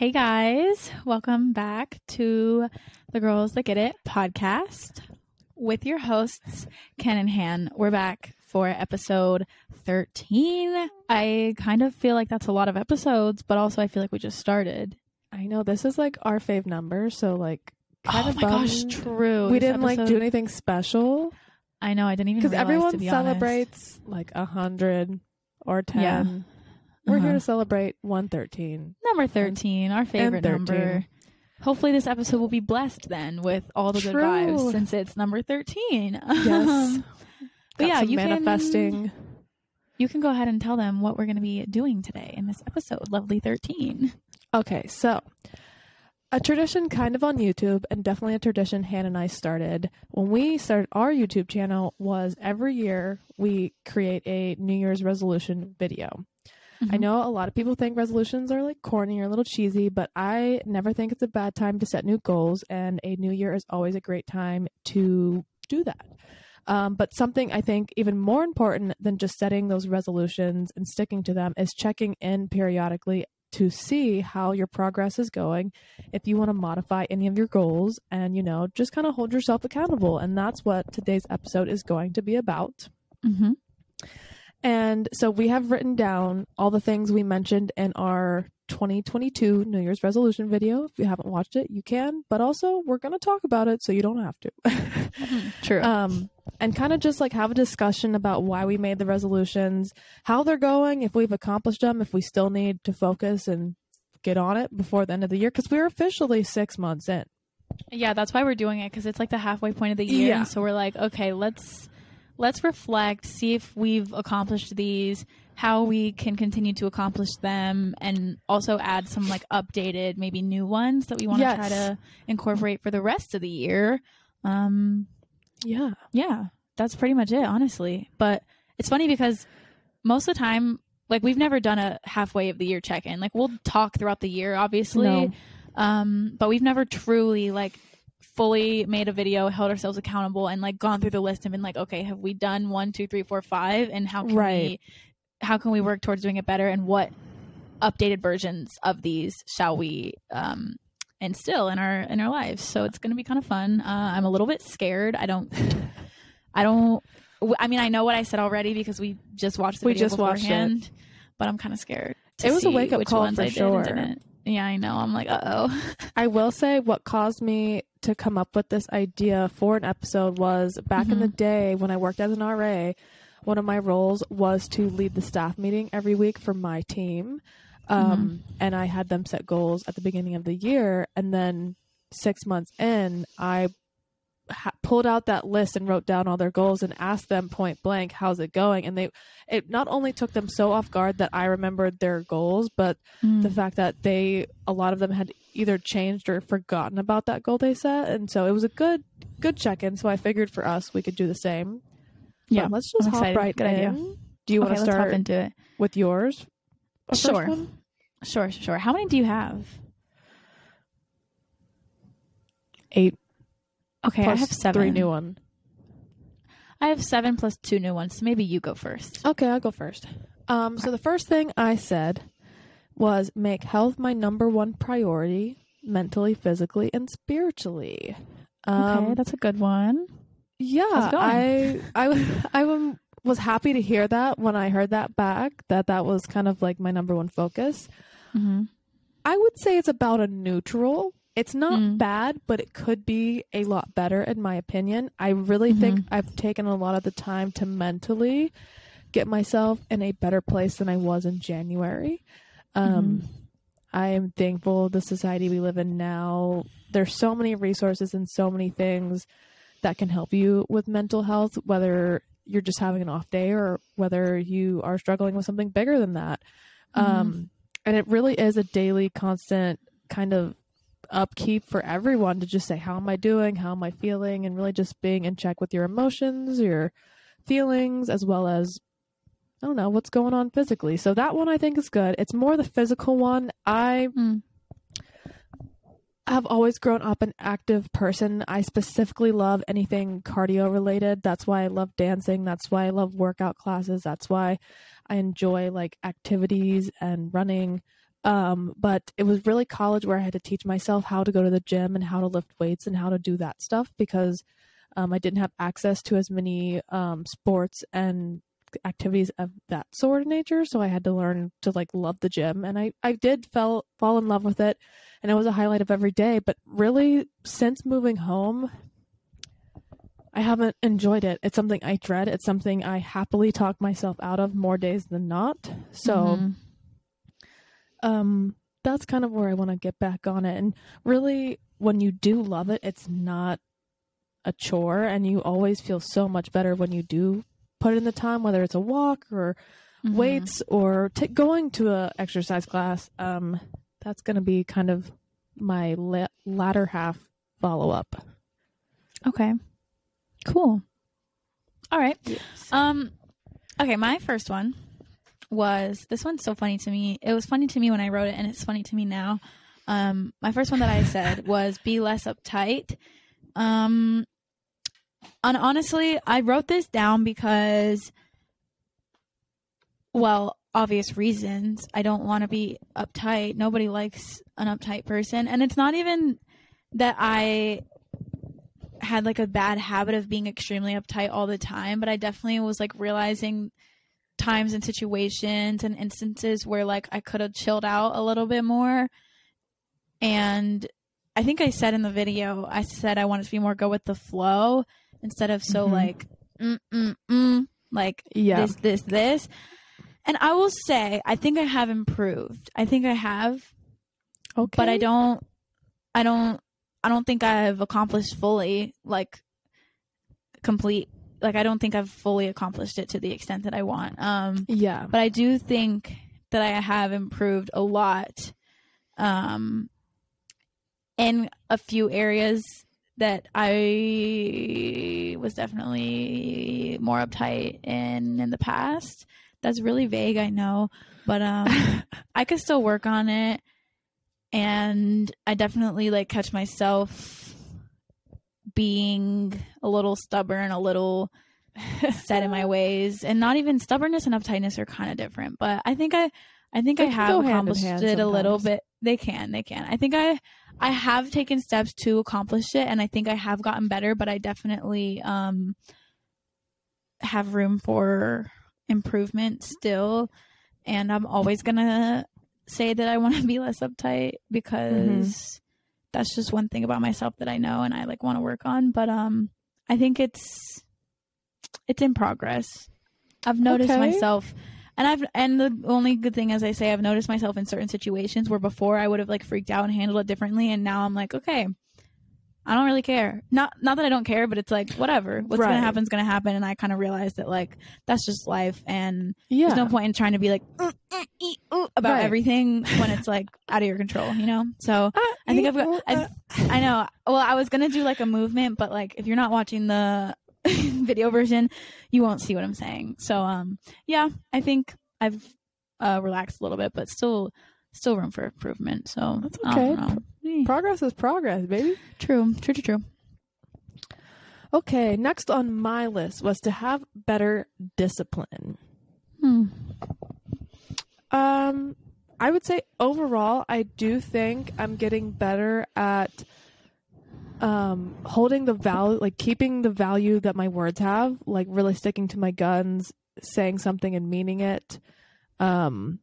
Hey guys, welcome back to the Girls That Get It podcast with your hosts, Ken and Han. We're back for episode 13. I kind of feel like that's a lot of episodes, but also I feel like we just started. I know this is like our fave number, so like kind oh of my gosh, true. we didn't like do anything special I know, I didn't even because everyone be honest. celebrates like a hundred or ten. Yeah. We're here Uh-huh. to celebrate one thirteen. number 13, our favorite 13. number. Hopefully this episode will be blessed then with all the good vibes since it's number 13. Yes, but Got yeah, you can- manifesting. You can go ahead and tell them what we're going to be doing today in this episode, Lovely 13. Okay, so a tradition kind of on YouTube, and definitely a tradition Han and I started when we started our YouTube channel was every year we create a New Year's resolution video. I Mhm. know a lot of people think resolutions are like corny or a little cheesy, but I never think it's a bad time to set new goals, and a new year is always a great time to do that. Um, but something I think even more important than just setting those resolutions and sticking to them is checking in periodically to see how your progress is going if you want to modify any of your goals and you know just kind of hold yourself accountable and that's what today's episode is going to be about Mhm. And so we have written down all the things we mentioned in our 2022 New Year's resolution video. If you haven't watched it, you can, but also we're going to talk about it so you don't have to. True. um, and kind of just like have a discussion about why we made the resolutions, how they're going, if we've accomplished them, if we still need to focus and get on it before the end of the year because we're officially six months in. yeah, that's why we're doing it because it's like the halfway point of the year. Yeah. And so we're like, okay, let's let's reflect, see if we've accomplished these, how we can continue to accomplish them, and also add some like updated, maybe new ones that we want to Yes. try to incorporate for the rest of the year. Um, Yeah. yeah, that's pretty much it, honestly. But it's funny because most of the time, like we've never done a halfway of the year check in. Like we'll talk throughout the year, obviously, No. um, but we've never truly like fully made a video, held ourselves accountable, and like gone through the list and been like, okay, have we done one, two, three, four, five, and how can Right. we, how can we work towards doing it better, and what updated versions of these shall we um, instill in our in our lives? So it's going to be kind of fun. Uh, I'm a little bit scared. I don't. I don't. I mean, I know what I said already because we just watched the We video just watched it. but I'm kind of scared. It was a wake-up call for I sure. Yeah, I know. I'm like, uh oh. I will say what caused me to come up with this idea for an episode was back in the day when I worked as an RA, one of my roles was to lead the staff meeting every week for my team. Um, And I had them set goals at the beginning of the year. And then six months in, I ha- pulled out that list and wrote down all their goals and asked them point blank, how's it going? And they, it not only took them so off guard that I remembered their goals, but Mm. the fact that they a lot of them had either changed or forgotten about that goal they set and so it was a good good check-in so i figured for us we could do the same Yeah, But let's just I'm hop excited. right Good in idea. do you want to start into it. with yours Sure. Sure, sure. How many do you have? eight Okay, I have seven. three new one I have seven plus two new ones. So maybe you go first. okay i'll go first um so the first thing i said was make health my number one priority mentally physically and spiritually um okay, that's a good one. Yeah, I I I w- I w- was happy to hear that when I heard that back that that was kind of like my number one focus. Mm-hmm. I would say it's about a neutral. It's not Mm. bad, but it could be a lot better in my opinion. I really think Mm-hmm. I've taken a lot of the time to mentally get myself in a better place than I was in January. Um Mm-hmm. I am thankful the society we live in now. There's so many resources and so many things that can help you with mental health, whether you're just having an off day or whether you are struggling with something bigger than that. Um, and it really is a daily, constant kind of upkeep for everyone to just say, How am I doing? How am I feeling? And really just being in check with your emotions, your feelings, as well as I don't know what's going on physically. So that one I think is good. It's more the physical one. I Mm. have always grown up an active person. I specifically love anything cardio related. That's why I love dancing. That's why I love workout classes. That's why I enjoy like activities and running. Um, but it was really college where I had to teach myself how to go to the gym and how to lift weights and how to do that stuff because um, I didn't have access to as many um, sports and activities of that sort of nature. So I had to learn to like love the gym, and I I did fell fall in love with it, and it was a highlight of every day. But really, since moving home, I haven't enjoyed it. It's something I dread. It's something I happily talk myself out of more days than not. So, Mhm. Um, that's kind of where I want to get back on it. And really, when you do love it, it's not a chore, and you always feel so much better when you do put in the time, whether it's a walk or Mhm. weights or t- going to a exercise class. Um, that's going to be kind of my la- latter half follow up. Okay. Cool. All right. Yes. Um okay, my first one was this one's so funny to me. It was funny to me when I wrote it and it's funny to me now. Um my first one that I said was be less uptight. Um and honestly, I wrote this down because well, obvious reasons. I don't want to be uptight. Nobody likes an uptight person and it's not even that I had like a bad habit of being extremely uptight all the time, but I definitely was like realizing times and situations and instances where like I could have chilled out a little bit more. And I think I said in the video, I said I wanted to be more go with the flow instead of so Mhm. like mm mm mm like Yeah. this this this. And I will say, I think I have improved. I think I have okay. but I don't I don't I don't think I've accomplished fully like complete like I don't think I've fully accomplished it to the extent that I want. Um Yeah. but I do think that I have improved a lot um in a few areas that I was definitely more uptight in in the past. That's really vague, I know, but um I could still work on it and I definitely like catch myself being a little stubborn, a little set in my ways, and not even stubbornness and uptightness are kind of different. But I think I, I think They I have go hand in accomplished it a little bit. They can, they can. I think I, I have taken steps to accomplish it, and I think I have gotten better. But I definitely um have room for improvement still, and I'm always gonna say that I want to be less uptight because that's just one thing about myself that I know and I like want to work on. But um, I think it's it's in progress. I've noticed Okay. myself, and I've and the only good thing, as I say, I've noticed myself in certain situations where before I would have like freaked out and handled it differently, and now I'm like, okay. I don't really care. Not not that I don't care, but it's like whatever. What's Right. gonna happen is gonna happen, and I kind of realized that like that's just life, and Yeah. there's no point in trying to be like "Mm, mm, ee, ooh," about Right. everything when it's like out of your control, you know. So I think I've got. I, I know. Well, I was gonna do like a movement, but like if you're not watching the video version, you won't see what I'm saying. So um, yeah, I think I've uh relaxed a little bit, but still, still room for improvement. So That's I don't okay. Eh, progress is progress, baby. True, true, true, true. Okay, next on my list was to have better discipline. Hmm. Um, I would say overall, I do think I'm getting better at um holding the value, like keeping the value that my words have, like really sticking to my guns, saying something and meaning it. Um,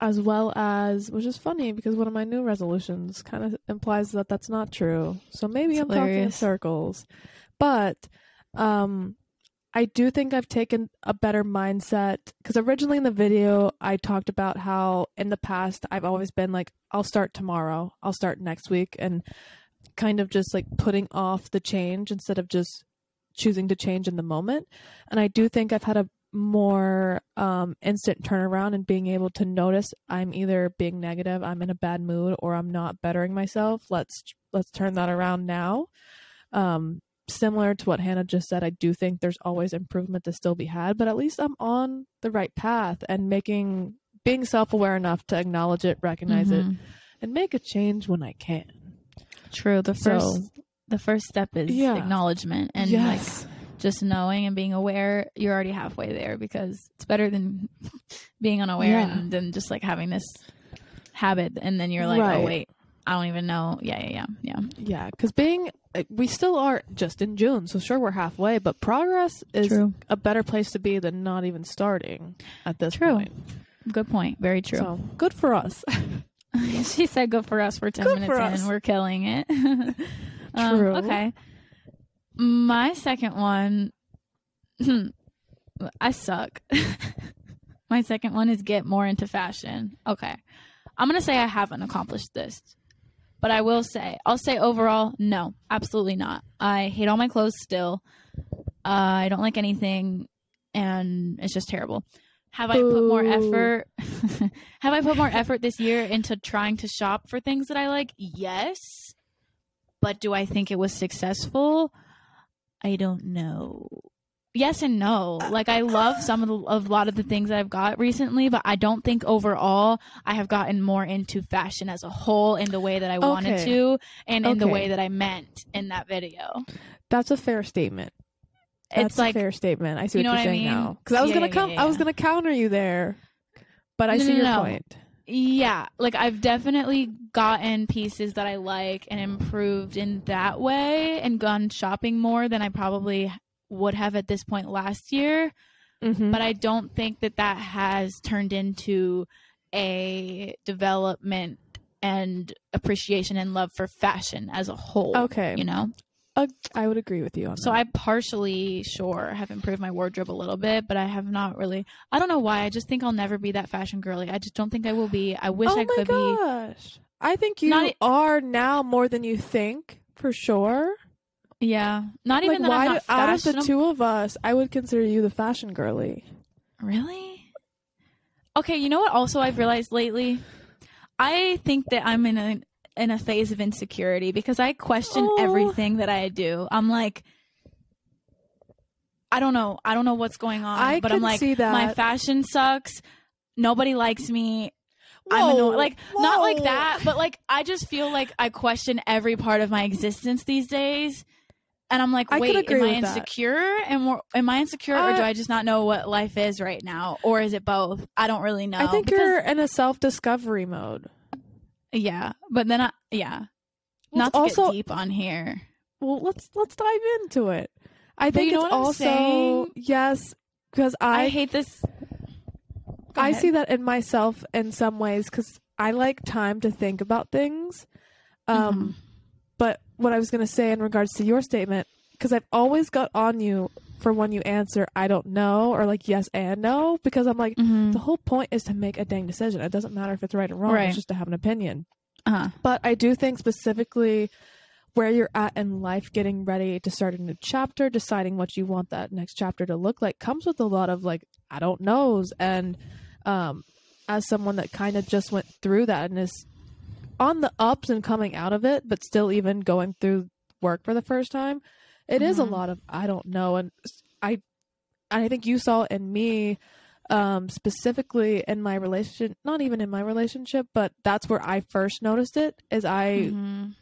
as well as, which is funny because one of my new resolutions kind of implies that that's not true. So maybe It's I'm talking in circles, but um, I do think I've taken a better mindset because originally in the video I talked about how in the past I've always been like, I'll start tomorrow, I'll start next week, and kind of just like putting off the change instead of just choosing to change in the moment. And I do think I've had a more um, instant turnaround and being able to notice I'm either being negative, I'm in a bad mood, or I'm not bettering myself. Let's let's turn that around now. Um, similar to what Hannah just said, I do think there's always improvement to still be had, but at least I'm on the right path and making being self aware enough to acknowledge it, recognize it, Mhm. and make a change when I can. True. The So- first, the first step is Yeah. acknowledgement and like just knowing and being aware you're already halfway there because it's better than being unaware Yeah. and then just like having this habit and then you're like, Right. oh wait, I don't even know. Yeah, yeah, yeah, yeah. Yeah, because being we still are just in June, so sure we're halfway, but progress is True. a better place to be than not even starting at this True. point. Good point. Very true. So good for us. she said, "Good for us." We're ten Good minutes in. us. We're killing it. Um, True. okay. My second one, I suck. My second one is get more into fashion. Okay, I'm gonna say I haven't accomplished this, but I will say, I'll say overall, no, absolutely not. I hate all my clothes still. Uh, I don't like anything, and it's just terrible. Have I put more effort? have I put more effort this year into trying to shop for things that I like? Yes. But do I think it was successful? I don't know. Yes and no. Uh, like I love some of the, of a lot of the things that I've got recently, but I don't think overall I have gotten more into fashion as a whole in the way that I wanted to and in the way that I meant in that video. That's a fair statement. That's it's like a fair statement. I see you what you're what I saying mean? now. Because I was Yeah, gonna yeah, come, yeah, I was gonna counter you there, but I No, see no, your no. point. Yeah, like I've definitely gotten pieces that I like and improved in that way and gone shopping more than I probably would have at this point last year. Mhm. But I don't think that that has turned into a development and appreciation and love for fashion as a whole. okay, You know? Uh, I would agree with you on So that. I partially, sure, have improved my wardrobe a little bit, but I have not really. I don't know why. I just think I'll never be that fashion girly. I just don't think I will be. I wish oh I could be. Oh gosh, I think you Not are now more than you think for sure. Yeah, not even like that why I'm do, out of the two of us, I would consider you the fashion girly. Really? Okay, you know what? Also, I've realized lately, I think that I'm in a in a phase of insecurity because I question Oh. everything that I do. I'm like, I don't know. I don't know what's going on, I but I'm like, see that. my fashion sucks. Nobody likes me. I'm annoyed. Whoa, Like not like that, but like I just feel like I question every part of my existence these days. And I'm like, I wait, agree am I with that. insecure? And am I insecure, or Uh, do I just not know what life is right now, or is it both? I don't really know. I think because- you're in a self discovery mode. Yeah, but then I, yeah, Well, not to also, get deep on here. well, let's let's dive into it. I But think it's also saying? yes, because I, I hate this. Go I ahead. see that in myself in some ways because I like time to think about things. Um, Mhm. But what I was going to say in regards to your statement, because I've always got on you for when you answer, I don't know, or like yes and no, because I'm like, Mhm. the whole point is to make a dang decision. It doesn't matter if it's right or wrong, Right. it's just to have an opinion. Uh-huh. But I do think specifically where you're at in life, getting ready to start a new chapter, deciding what you want that next chapter to look like, comes with a lot of like, I don't knows. And um, as someone that kind of just went through that and is on the ups and coming out of it, but still even going through work for the first time, it is a Mhm. lot of I don't know. And I, I think you saw it in me um specifically in my relationship not even in my relationship but that's where i first noticed it is i Mhm.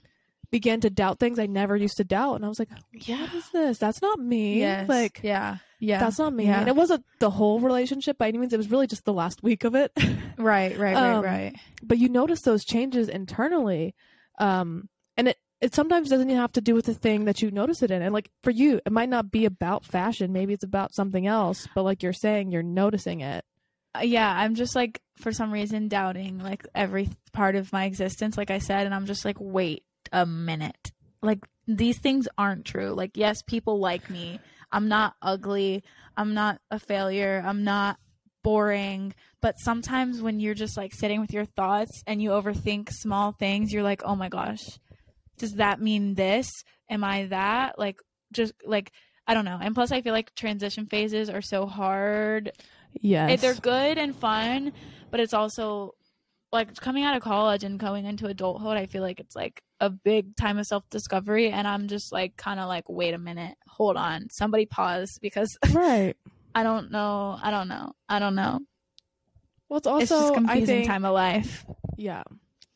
began to doubt things i never used to doubt and i was like Yeah. what is this that's not me Yes. like yeah. Yeah. that's not me Yeah. and it wasn't the whole relationship by any means it was really just the last week of it right. Right. Um, right. Right. but you notice those changes internally um and it it sometimes doesn't even have to do with the thing that you notice it in and like for you it might not be about fashion maybe it's about something else but like you're saying you're noticing it Uh, yeah, I'm just like for some reason doubting like every part of my existence, like I said, and I'm just like, wait a minute. Like these things aren't true. Like, yes, people like me. I'm not ugly. I'm not a failure. I'm not boring. But sometimes when you're just like sitting with your thoughts and you overthink small things, you're like, oh my gosh, does that mean this? Am I that? Like, just like, I don't know. And plus, I feel like transition phases are so hard yes it, they're good and fun, but it's also like coming out of college and going into adulthood. I feel like it's like a big time of self discovery, and I'm just like kind of like, wait a minute, hold on, somebody pause because right I don't know, I don't know, I don't know. well it's also it's just I confusing think, time of life. Yeah.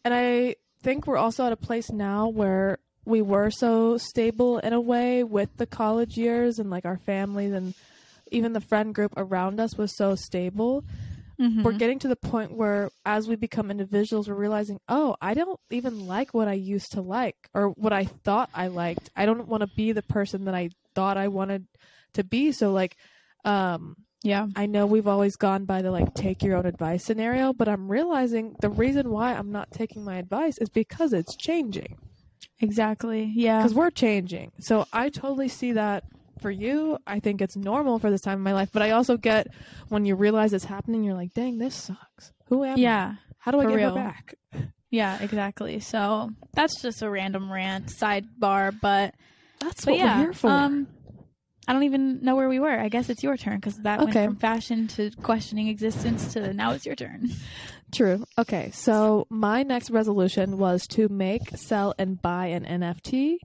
And I think we're also at a place now where we were so stable in a way with the college years and like our families and even the friend group around us was so stable. Mhm. we're getting to the point where as we become individuals we're realizing oh i don't even like what i used to like or what i thought i liked. I don't want to be the person that i thought i wanted to be. So like um yeah. i know we've always gone by the like take your own advice scenario but i'm realizing the reason why i'm not taking my advice is because it's changing Exactly. Yeah. because we're changing so i totally see that for you i think it's normal for this time in my life but i also get when you realize it's happening you're like dang this sucks who am I? Yeah. How do I get real. her back? Yeah, exactly. So that's just a random rant sidebar, but That's but what yeah, we're here for. um, I don't even know where we were. I guess it's your turn because that Okay. went from fashion to questioning existence to now it's your turn. True. Okay, so my next resolution was to make, sell, and buy an NFT.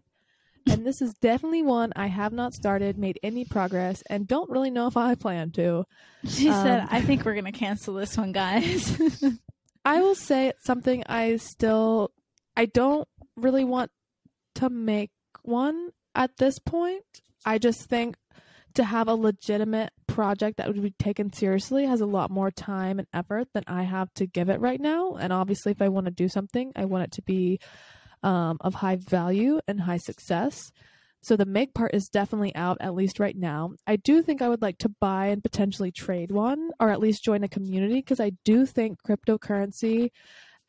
And this is definitely one I have not started, made any progress, and don't really know if I plan to. She said, Um, "I think we're gonna cancel this one, guys." I will say it's something I still I don't really want to make one at this point. I just think to have a legitimate project that would be taken seriously has a lot more time and effort than I have to give it right now. And obviously if I want to do something, I want it to be um, of high value and high success. So the make part is definitely out, at least right now. I do think I would like to buy and potentially trade one, or at least join a community, because I do think cryptocurrency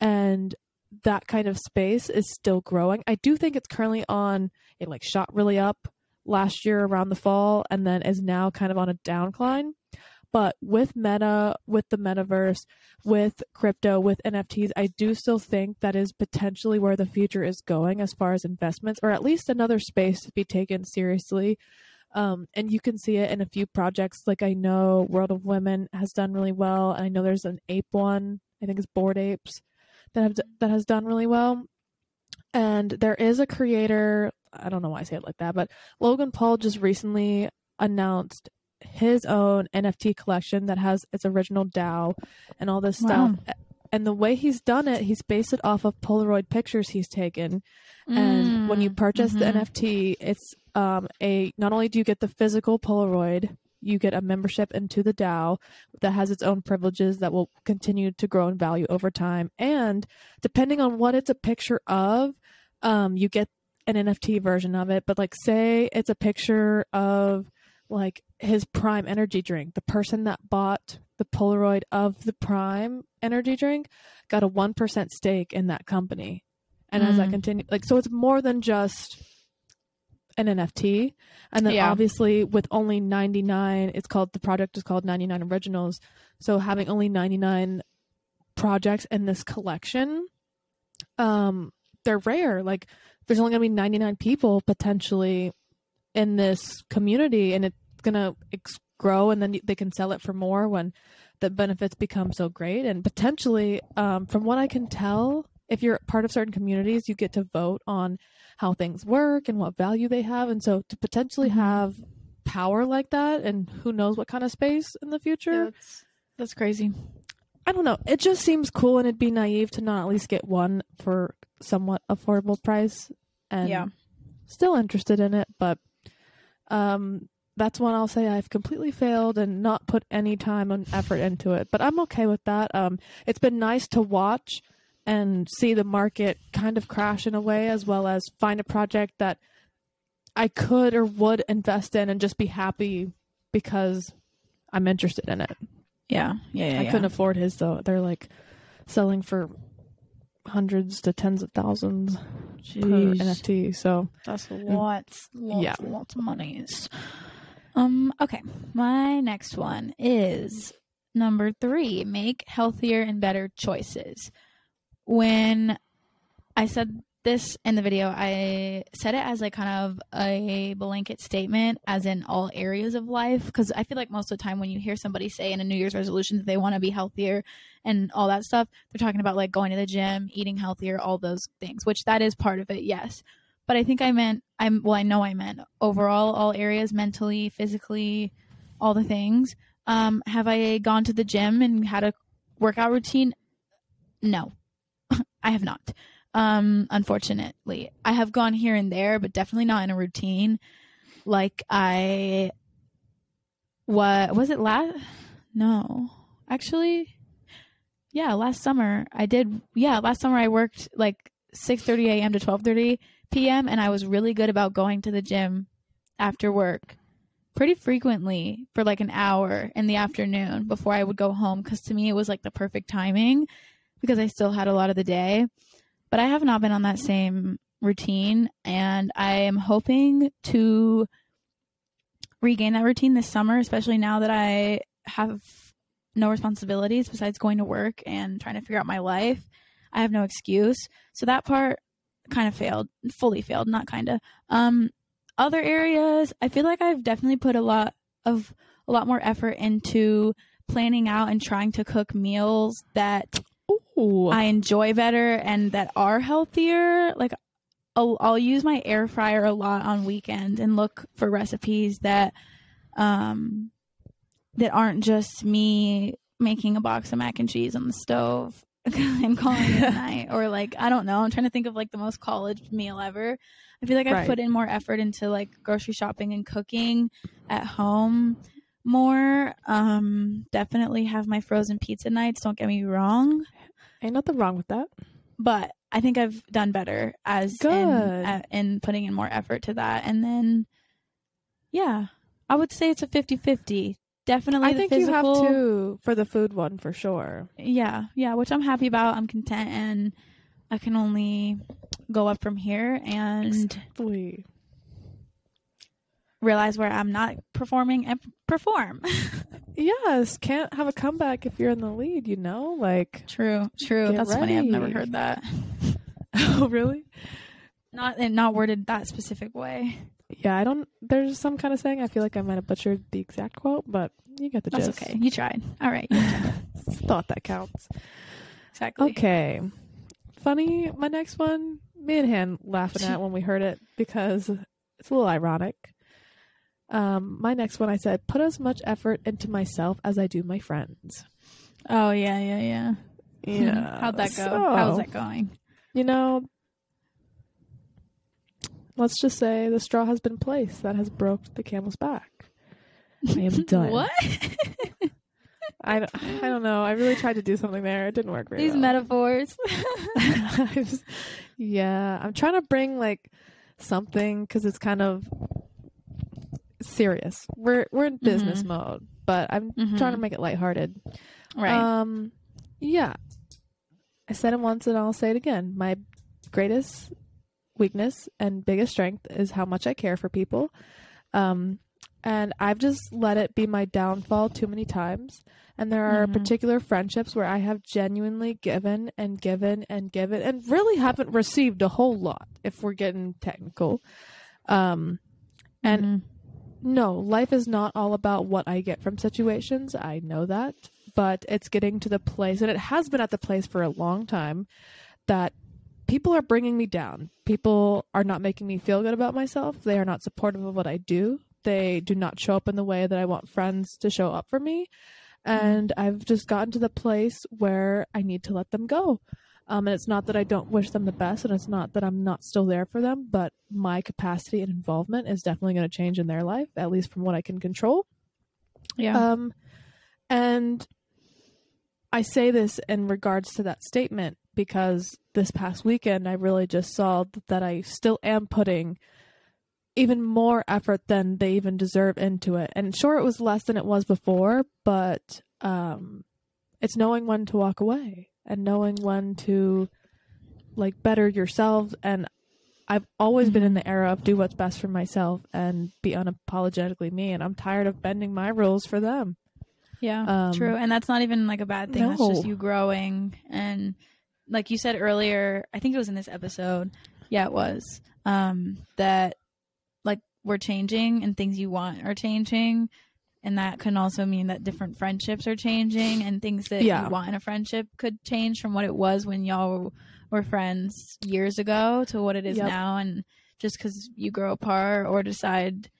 and that kind of space is still growing. I do think it's currently on, it like shot really up last year around the fall and then is now kind of on a downcline. But with Meta, with the metaverse, with crypto, with NFTs, I do still think that is potentially where the future is going as far as investments, or at least another space to be taken seriously. Um, and you can see it in a few projects. Like I know World of Women has done really well, and I know there's an ape one. I think it's Bored Apes that have that has done really well. And there is a creator. I don't know why I say it like that, but Logan Paul just recently announced his own NFT collection that has its original DAO and all this Wow. stuff. And the way he's done it, he's based it off of Polaroid pictures he's taken. And when you Mm, purchase the mhm. NFT, it's um, a not only do you get the physical Polaroid, you get a membership into the DAO that has its own privileges that will continue to grow in value over time. And depending on what it's a picture of, um, you get an NFT version of it. But like, say it's a picture of like his Prime energy drink. The person that bought the Polaroid of the Prime energy drink got a one percent stake in that company. And as that Mm. continue, like, so it's more than just an NFT. And then Yeah. obviously with only 99, it's called, the project is called 99 Originals. So having only 99 projects in this collection, um, they're rare. Like there's only gonna be 99 people potentially in this community and it's gonna ex- grow and then they can sell it for more when the benefits become so great and potentially um, from what i can tell if you're part of certain communities you get to vote on how things work and what value they have and so to potentially Mhm. have power like that and who knows what kind of space in the future Yeah, that's, that's crazy. I don't know. It just seems cool, and it'd be naive to not at least get one for somewhat affordable price. And Yeah. still interested in it, but um, that's one I'll say I've completely failed and not put any time and effort into it. But I'm okay with that. Um, it's been nice to watch and see the market kind of crash in a way, as well as find a project that I could or would invest in and just be happy because I'm interested in it. Yeah, yeah, yeah. I yeah. couldn't afford his though. They're like selling for hundreds to tens of thousands per NFT. So That's lots, lots, Yeah. lots of monies. Um. Okay. My next one is number three: make healthier and better choices. When I said this in the video, I said it as like kind of a blanket statement, as in all areas of life. Because I feel like most of the time when you hear somebody say in a New Year's resolution that they want to be healthier and all that stuff, they're talking about like going to the gym, eating healthier, all those things. Which that is part of it, yes but I think I meant I'm well I know I meant overall all areas mentally, physically, all the things. Um have I gone to the gym and had a workout routine? No. I have not. Um unfortunately. I have gone here and there, but definitely not in a routine like I what was it last No. Actually, yeah, last summer I did. Yeah, last summer I worked like 6:30 a.m. to 12:30 p.m. and I was really good about going to the gym after work pretty frequently for like an hour in the afternoon before I would go home cuz to me it was like the perfect timing because I still had a lot of the day. But I have not been on that same routine and I am hoping to regain that routine this summer, especially now that I have no responsibilities besides going to work and trying to figure out my life. I have no excuse. So that part kind of failed, fully failed, not kind of. Um other areas, I feel like I've definitely put a lot of a lot more effort into planning out and trying to cook meals that. I enjoy better and that are healthier. Like I'll, I'll use my air fryer a lot on weekends and look for recipes that um that aren't just me making a box of mac and cheese on the stove and calling it a night or like I don't know. I'm trying to think of like the most college meal ever. I feel like I've Right. put in more effort into like grocery shopping and cooking at home more. Um definitely have my frozen pizza nights, don't get me wrong Ain't nothing wrong with that. but I think I've done better as in, uh, in putting in more effort to that. And then, yeah, I would say it's a 50 50. Definitely I think physical. you have to for the food one for sure. Yeah, yeah, which I'm happy about. I'm content and I can only go up from here and Exactly. Realize where I'm not performing and perform. Yes, can't have a comeback if you're in the lead, you know? Like, true, true. That's funny. I've never heard that. oh, really? Not and not worded that specific way. Yeah, I don't. There's some kind of saying. I feel like I might have butchered the exact quote, but you get the That's gist. okay. You tried. All right. Thought that counts. Exactly. Okay. Funny, my next one, me and Han laughing at when we heard it because it's a little ironic. Um, my next one, I said, put as much effort into myself as I do my friends. Oh yeah, yeah, yeah. Yeah. How'd that go? so, How was that going? You know, let's just say the straw has been placed that has broke the camel's back. I am done. What? I, don't- I don't know. I really tried to do something there. It didn't work very These well. metaphors. Just- yeah, I'm trying to bring like something because it's kind of serious. We're we're in business Mhm. mode, but I'm Mhm. trying to make it lighthearted. right. Um, yeah, I said it once and I'll say it again. My greatest weakness and biggest strength is how much I care for people. Um, and I've just let it be my downfall too many times. And there are Mhm. particular friendships where I have genuinely given and given and given and really haven't received a whole lot if we're getting technical. Um, and Mhm. No, life is not all about what I get from situations. I know that. But it's getting to the place, and it has been at the place for a long time, that people are bringing me down. People are not making me feel good about myself. They are not supportive of what I do. They do not show up in the way that I want friends to show up for me. Mm-hmm. And I've just gotten to the place where I need to let them go. Um, and it's not that I don't wish them the best, and it's not that I'm not still there for them, but my capacity and involvement is definitely going to change in their life, at least from what I can control. yeah. Um, and I say this in regards to that statement because this past weekend I really just saw that I still am putting even more effort than they even deserve into it. And sure, it was less than it was before, but um, it's knowing when to walk away and knowing when to like better yourself. And I've always been in the era of do what's best for myself and be unapologetically me. And I'm tired of bending my rules for them. yeah. um, True. And that's not even like a bad thing. That's just you growing. And like you said earlier, I think it was in this episode. Yeah, it was. Um, that like we're changing and things you want are changing. And that can also mean that different friendships are changing and things that Yeah. you want in a friendship could change from what it was when y'all were friends years ago to what it is Yep. now. And just because you grow apart or decide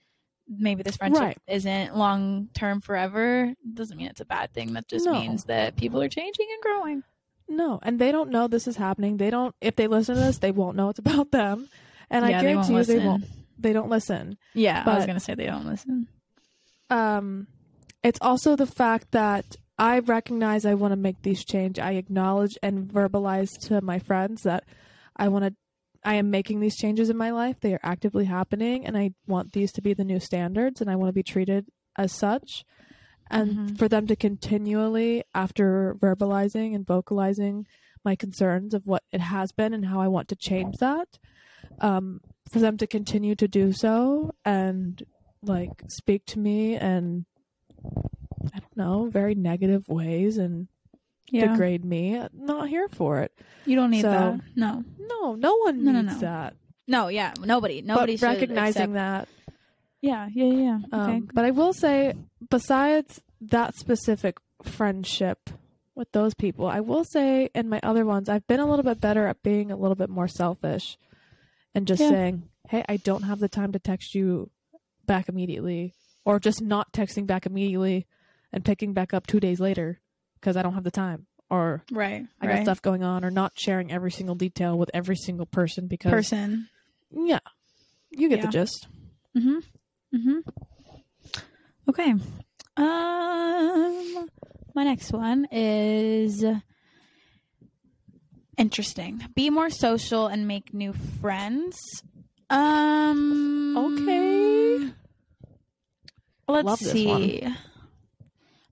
maybe this friendship Right. isn't long term forever doesn't mean it's a bad thing. That just No. means that people are changing and growing. No, and they don't know this is happening. They don't. If they listen to this, they won't know it's about them. And yeah, I they guarantee you, listen. they won't. They don't listen. Yeah, I was gonna say they don't listen. Um, it's also the fact that I recognize I want to make these change. I acknowledge and verbalize to my friends that I want to I am making these changes in my life. They are actively happening and I want these to be the new standards and I want to be treated as such. And Mhm. for them to continually after verbalizing and vocalizing my concerns of what it has been and how I want to change that, um, for them to continue to do so and like speak to me and I don't know, very negative ways and Yeah. degrade me. I'm not here for it. You don't need So- that. No. No, no one No, no, needs no. that. No, yeah. Nobody. Nobody but recognizing accept- that. Yeah, yeah, yeah. Um, Okay. But I will say, besides that specific friendship with those people, I will say in my other ones, I've been a little bit better at being a little bit more selfish and just Yeah. saying, hey, I don't have the time to text you back immediately, or just not texting back immediately and picking back up two days later because I don't have the time. Or right. I right. got stuff going on, or not sharing every single detail with every single person because person. yeah, you get Yeah. the gist. mm-hmm mm-hmm Okay. Um my next one is interesting. Be more social and make new friends. Um Okay. Let's Love see.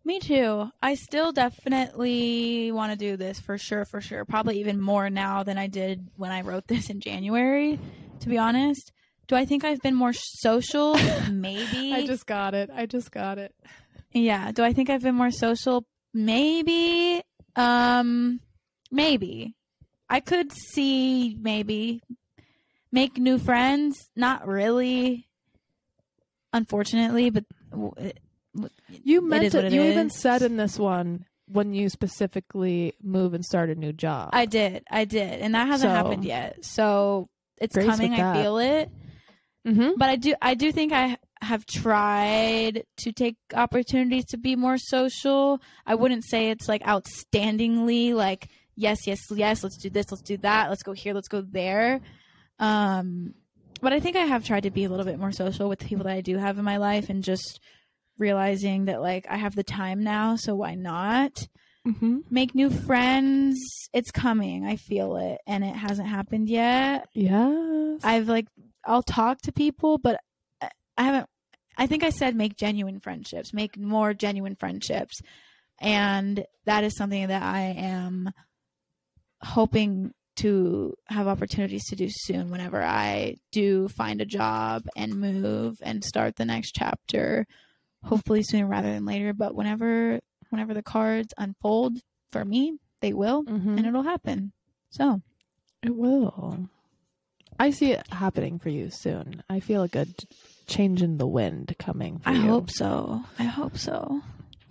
Me too. I still definitely want to do this for sure, for sure. Probably even more now than I did when I wrote this in January, to be honest. Do I think I've been more social? Maybe. I just got it. I just got it. yeah. Do I think I've been more social? Maybe. Um maybe. I could see maybe make new friends, not really unfortunately, but it- You meant it. what it you even said in this one when you specifically move and start a new job. I did. I did. And that hasn't So- happened yet. So it's coming. I feel it. mm-hmm. But I do I do think I have tried to take opportunities to be more social. I wouldn't say it's like outstandingly like yes, yes, yes, let's do this, let's do that, let's go here, let's go there. Um but I think I have tried to be a little bit more social with the people that I do have in my life and just realizing that like I have the time now, so why not? Mm-hmm. make new friends. It's coming. I feel it, and it hasn't happened yet. Yes. I've like I'll talk to people, but I- I haven't. I think I said make genuine friendships, make more genuine friendships, and that is something that I am hoping to have opportunities to do soon. Whenever I do find a job and move and start the next chapter, hopefully sooner rather than later. But whenever whenever the cards unfold for me, they will, Mhm. and it'll happen. So It will. I see it happening for you soon. I feel a good change in the wind coming for I you. hope so. I hope so.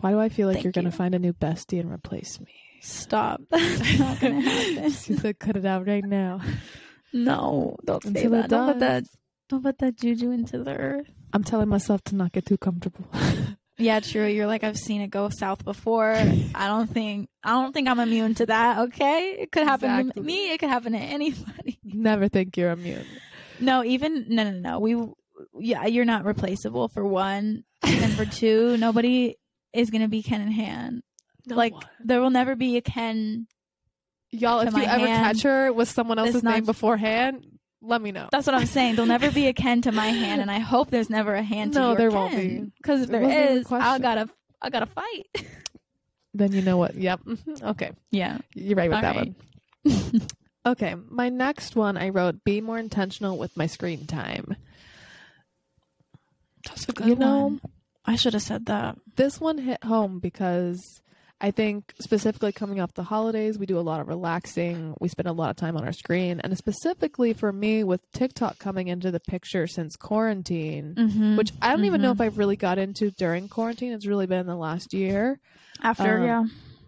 Why do I feel like Thank you're going to find a new bestie and replace me? Stop. That's not gonna happen. she said, "Cut it out right now." No, don't say Until it that. Don't put that. Don't put that juju into the earth. I'm telling myself to not get too comfortable. Yeah, true. You're like I've seen it go south before. I don't think I don't think I'm immune to that. Okay, it could happen to me. It could happen to anybody. Never think you're immune. No, even no, no, no. We, yeah, you're not replaceable for one, and for two, nobody is gonna be Ken and Han. Like there will never be a Ken. y'all, to if you ever hand, catch her with someone else's it's not- name beforehand, let me know. That's what I'm saying. There'll never be a Ken to my Han, and I hope there's never a Han to No, your there won't be. Because if There there wasn't even a is, I gotta, I gotta fight. Then you know what? Yep. Mhm. Okay, Yeah. you're right with All that right. one. Okay, my next one I wrote: be more intentional with my screen time. That's a You know, I should have said that. this one hit home because I think specifically coming off the holidays, we do a lot of relaxing. We spend a lot of time on our screen, and specifically for me, with TikTok coming into the picture since quarantine, Mm-hmm. which I don't even know if I've really got into during quarantine. It's really been the last year. after, um, yeah,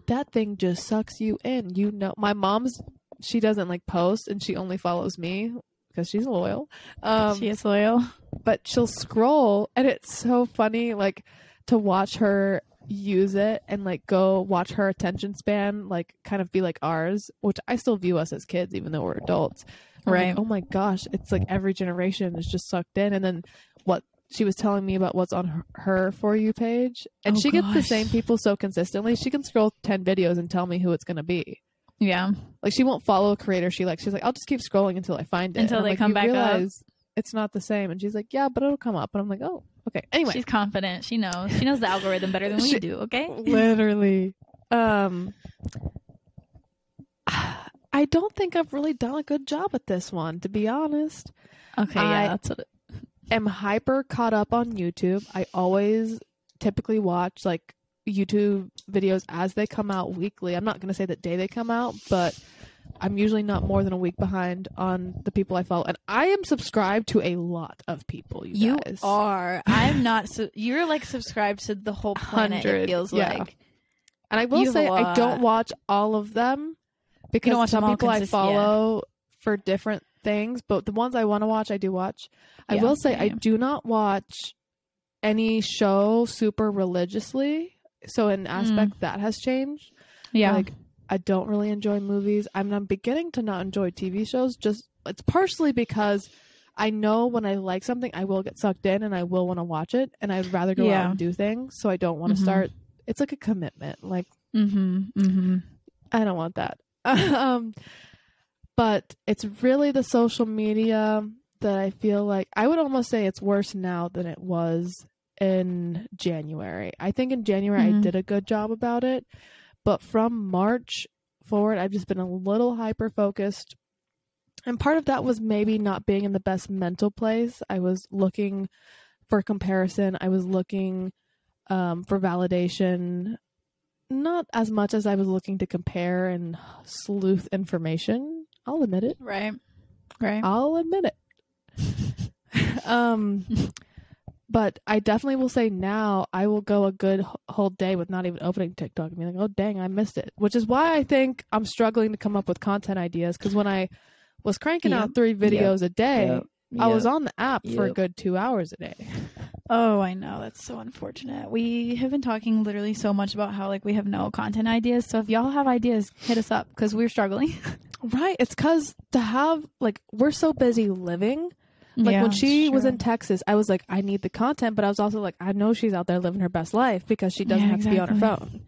That thing just sucks you in. You know, my mom's she doesn't like post, and she only follows me because she's loyal. Um, she is loyal. but she'll scroll and it's so funny like to watch her use it and like go watch her attention span like kind of be like ours which i still view us as kids even though we're adults I'm like, Right. oh my gosh it's like every generation is just sucked in and then what she was telling me about what's on her, her for you page, and Oh, she gets the same people so consistently. She can scroll ten videos and tell me who it's going to be. Yeah. Like she won't follow a creator she likes. She's like, I'll just keep scrolling until I find it. Until they like, come "You back up." It's not the same, and she's like, yeah, but it'll come up. And I'm like, oh, okay. Anyway, She's confident. She knows. She knows the algorithm better than we She- do. Okay. literally. Um, I don't think I've really done a good job at this one, to be honest. Okay. I- Yeah. That's what. It, am hyper caught up on YouTube. I always typically watch like YouTube videos as they come out weekly. I'm not going to say the day they come out, but I'm usually not more than a week behind on the people I follow. And I am subscribed to a lot of people, you, you guys. are. I'm not. So you're like subscribed to the whole planet. It feels yeah. like. And I will You say I don't watch all of them because watch some people I consist- yeah. follow for different things, but the ones I want to watch, I do watch. I Yeah, will say I same. do not watch any show super religiously. So in aspect mm. that has changed. Yeah. Like I don't really enjoy movies. I'm, I'm beginning to not enjoy TV shows. Just it's partially because I know when I like something, I will get sucked in and I will want to watch it, and I'd rather go Yeah. out and do things. So I don't want to Mhm. start. It's like a commitment. Like mm-hmm. Mm-hmm. I don't want that. um, but it's really the social media that I feel like I would almost say it's worse now than it was in January. I think in January I Mhm. did a good job about it, but from March forward, I've just been a little hyper focused. And part of that was maybe not being in the best mental place. I was looking for comparison. I was looking um, for validation not as much as I was looking to compare and sleuth information. I'll admit it. Right. Right. I'll admit it. um, but I definitely will say now I will go a good whole day with not even opening TikTok and be like, oh dang, I missed it. Which is why I think I'm struggling to come up with content ideas because when I was cranking Yep. out three videos a day, I was on the app for a good two hours a day. Oh, I know. That's so unfortunate. We have been talking literally so much about how like we have no content ideas. So if y'all have ideas, hit us up because we're struggling. Right. It's because to have like we're so busy living. Like Yeah, when she was in Texas, I was like, I need the content, but I was also like, I know she's out there living her best life because she doesn't Yeah, have to be on her phone.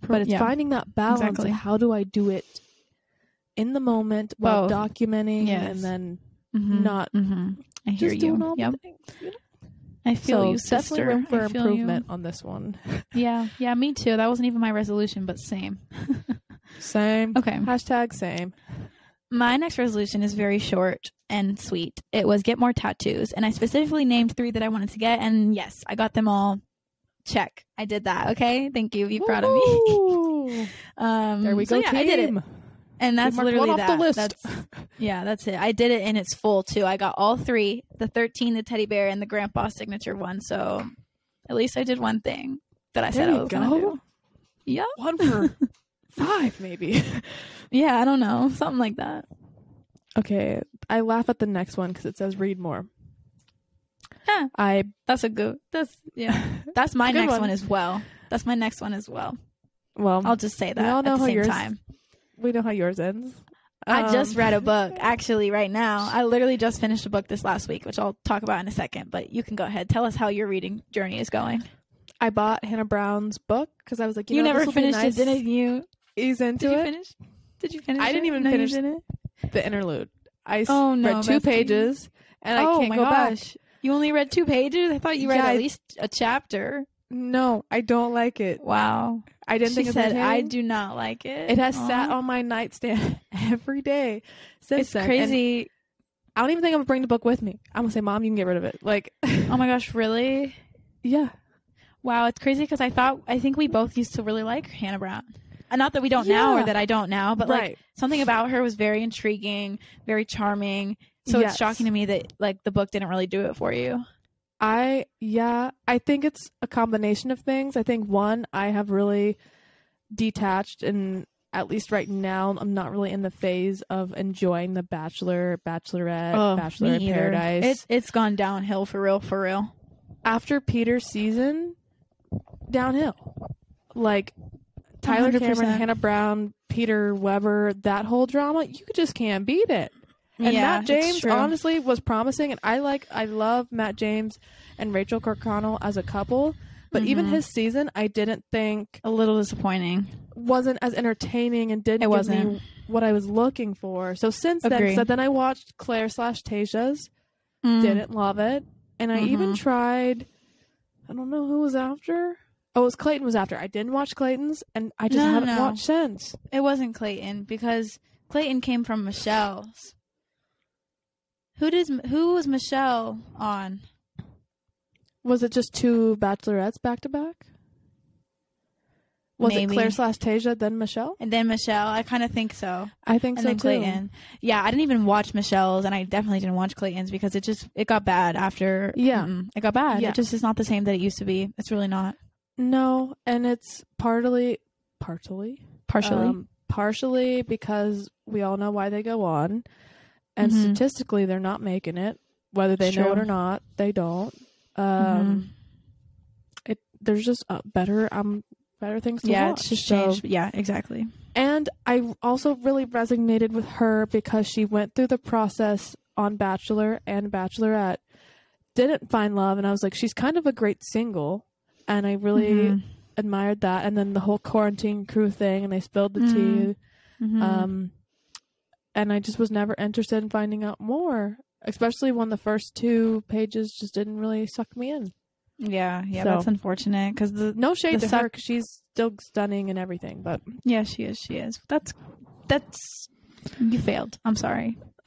But it's Yeah. finding that balance Exactly. of how do I do it in the moment while Both. documenting Yes. and then Mhm. not Mhm. I hear just you. doing all Yep. the things. you know? I feel so you, definitely sister. room for I feel you. improvement on this one. Yeah, yeah, me too. That wasn't even my resolution, but same. Same. Okay. Hashtag same. My next resolution is very short and sweet. It was get more tattoos, and I specifically named three that I wanted to get, and yes, I got them all. Check. I did that. Okay, thank you. Be proud of me. Um, there we so go. yeah, I did it, and that's literally that. the list. That's yeah, that's it. I did it in its full too. I got all three: the thirteen, the teddy bear, and the grandpa signature one. So at least I did one thing that I There said I was gonna do. Yeah, One for five, maybe. yeah, I don't know, something like that. Okay, I laugh at the next one because it says read more. Huh. I That's a good. That's yeah. That's my It's a good next one. one. as well. That's my next one as well. well, I'll just say that all at the how same yours- time. we know how yours ends. I just Um, read a book actually right now. I literally just finished a book this last week, which I'll talk about in a second. But you can go ahead. Tell us how your reading journey is going. I bought Hannah Brown's book because I was like, you, You, know, never finished nice. it, didn't you? Ease into Did you it. finish? Did you finish? I didn't it? even No, finish didn't? the interlude. I s- Oh, no, read two pages and I oh can't my go back. gosh! You only read two pages. I thought you read Yeah, I- at least a chapter. No, I don't like it. Wow. I didn't she think said, "I do not like it." It has Aw. sat on my nightstand every day since It's then, and crazy. I don't even think I'm gonna bring the book with me. I'm gonna say, Mom, you can get rid of it. Like, Oh my gosh! Really? yeah, Wow, it's crazy because I thought I think we both used to really like Hannah Brown. Uh, not that we don't now or that I don't now, but like something about her was very intriguing, very charming. So Yes. it's shocking to me that like the book didn't really do it for you. I yeah, I think it's a combination of things. I think one, I have really detached and at least right now I'm not really in the phase of enjoying the Bachelor, Bachelorette, Bachelor in Paradise. It, it's gone downhill for real, for real. After Peter's season, downhill. Like Tyler Cameron, 100%. Hannah Brown, Peter Weber, that whole drama, you just can't beat it. And Yeah, Matt James honestly was promising, and I like I love Matt James and Rachel Kirkconnell as a couple. But even Mhm. his season, I didn't think a little disappointing. wasn't as entertaining and didn't It give wasn't. me what I was looking for. So since Agree. then, so then I watched Claire slash Tayshia's. Mm. Didn't love it, and I even Mhm. tried. I don't know who was after. Oh, it was Clayton was after. I didn't watch Clayton's, and I just No, haven't no. watched since. It wasn't Clayton because Clayton came from Michelle's. Who did who was Michelle on? Was it just two bachelorettes back to back? Was Maybe. it Claire slash Tayshia then Michelle? And then Michelle. I kind of think so. I think and so then too. Clayton. Yeah, I didn't even watch Michelle's, and I definitely didn't watch Clayton's because it just it got bad after. Yeah. It got bad. Yeah. It just is not the same that it used to be. It's really not. No, and it's partly, partly, Partially. um, partially because we all know why they go on, and Mhm. statistically they're not making it, whether they It's know it or not. They don't. Um, Mhm. it there's just uh, better um better things to yeah, watch. it's just so- changed. Yeah, exactly. And I also really resonated with her because she went through the process on Bachelor and Bachelorette, didn't find love, and I was like, she's kind of a great single, and I really Mhm. admired that. And then the whole quarantine crew thing, and they spilled the Mhm. tea, Mhm. um, and I just was never interested in finding out more, especially when the first two pages just didn't really suck me in. yeah, yeah, so- that's unfortunate because the No shade The to suck- her, 'cause she's still stunning and everything, but Yeah, she is. She is. That's that's you failed. I'm sorry.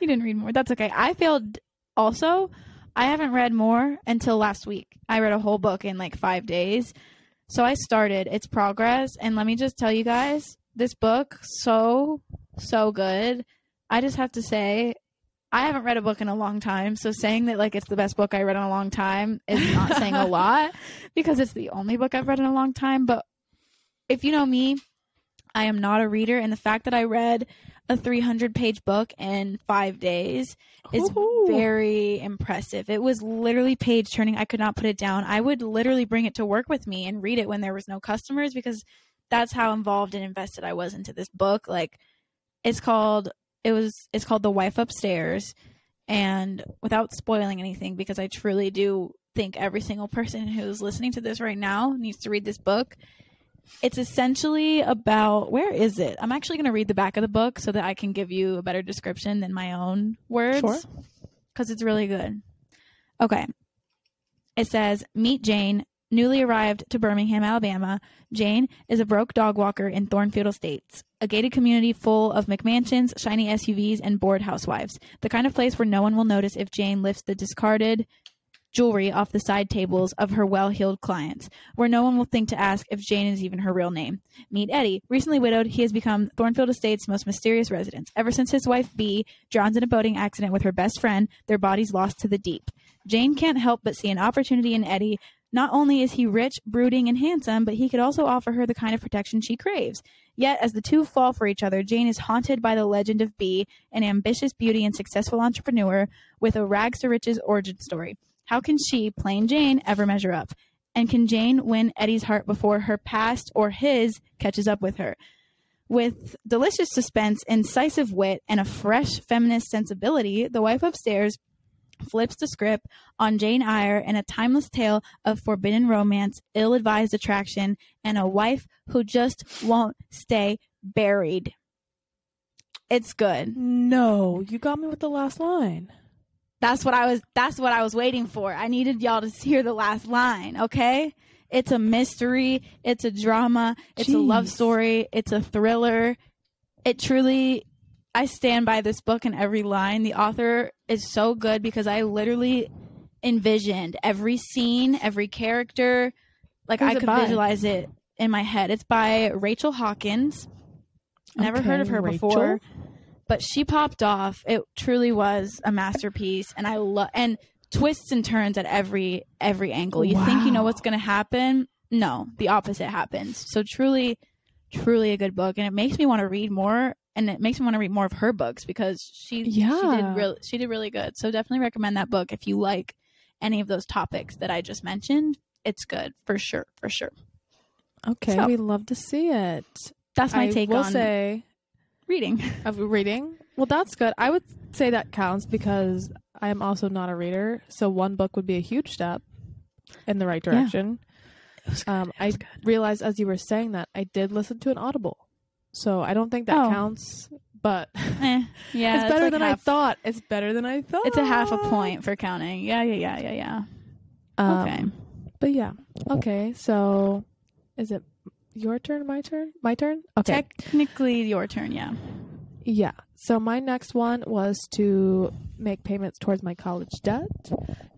you didn't read more. That's okay. I failed also. I haven't read more until last week. I read a whole book in like 5 days. So I started its progress and let me just tell you guys, this book so so good. I just have to say I haven't read a book in a long time, so saying that like it's the best book I read in a long time is not saying a lot because it's the only book I've read in a long time, but if you know me, I am not a reader, and the fact that I read a 300 page book in five days is Woohoo. very impressive. It was literally page turning. I could not put it down. I would literally bring it to work with me and read it when there was no customers because that's how involved and invested I was into this book. Like, it's called it was it's called The Wife Upstairs, and without spoiling anything, because I truly do think every single person who's listening to this right now needs to read this book. It's essentially about where is it? I'm actually going to read the back of the book so that I can give you a better description than my own words. Sure. Because it's really good. Okay. It says Meet Jane, newly arrived to Birmingham, Alabama. Jane is a broke dog walker in Thornfield Estates, a gated community full of McMansions, shiny SUVs, and bored housewives. The kind of place where no one will notice if Jane lifts the discarded jewelry off the side tables of her well heeled clients, where no one will think to ask if Jane is even her real name. Meet Eddie. Recently widowed, he has become Thornfield Estate's most mysterious residence. Ever since his wife Bee drowns in a boating accident with her best friend, their bodies lost to the deep. Jane can't help but see an opportunity in Eddie. Not only is he rich, brooding, and handsome, but he could also offer her the kind of protection she craves. Yet, as the two fall for each other, Jane is haunted by the legend of Bee, an ambitious beauty and successful entrepreneur with a rags to riches origin story. How can she, plain Jane, ever measure up? And can Jane win Eddie's heart before her past or his catches up with her? With delicious suspense, incisive wit, and a fresh feminist sensibility, The Wife Upstairs flips the script on Jane Eyre in a timeless tale of forbidden romance, ill advised attraction, and a wife who just won't stay buried. It's good. No, you got me with the last line. That's what I was that's what I was waiting for. I needed y'all to hear the last line, okay? It's a mystery, it's a drama, it's a love story, it's a thriller. It truly I stand by this book and every line. The author is so good because I literally envisioned every scene, every character. Like Who's I could by? visualize it in my head. It's by Rachel Hawkins. Never heard of her Rachel. before but she popped off. It truly was a masterpiece, and I love and twists and turns at every every angle. You think you know what's going to happen? No, the opposite happens. So truly, truly a good book, and it makes me want to read more, and it makes me want to read more of her books because she she Yeah. did really she did really good. So definitely recommend that book if you like any of those topics that I just mentioned. It's good for sure, for sure. Okay, So- we love to see it. That's my I take will on say reading. of reading. Well, that's good. I would say that counts because I am also not a reader. So one book would be a huge step in the right direction. Um, I realized as you were saying that I did listen to an Audible. So I don't think that Oh. counts, but Eh, yeah, it's better like than half- I thought. It's better than I thought. It's a half a point for counting. Yeah, yeah, yeah, yeah, yeah. Um, Okay. But yeah. Okay. So is it your turn, my turn? My turn? Okay. Technically, your turn. Yeah. Yeah. So my next one was to make payments towards my college debt.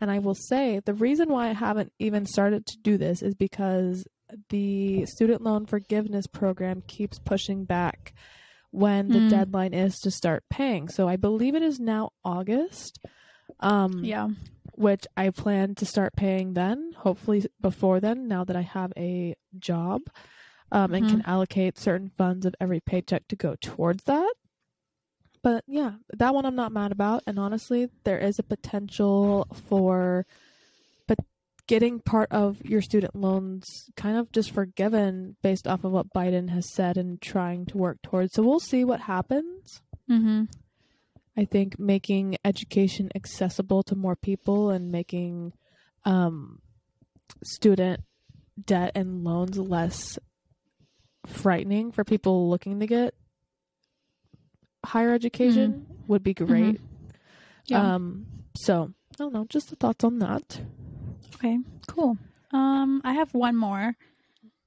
And I will say the reason why I haven't even started to do this is because the student loan forgiveness program keeps pushing back when the Mm. deadline is to start paying. So I believe it is now August. Um Yeah. which I plan to start paying then, hopefully before then, now that I have a job um, and Mhm. can allocate certain funds of every paycheck to go towards that. But yeah, that one I'm not mad about. And honestly, there is a potential for but getting part of your student loans kind of just forgiven based off of what Biden has said and trying to work towards. So we'll see what happens. Mm-hmm. I think making education accessible to more people and making um, student debt and loans less frightening for people looking to get higher education would be great. Yeah. Um, so I don't know, just the thoughts on that. Okay, cool. Um, I have one more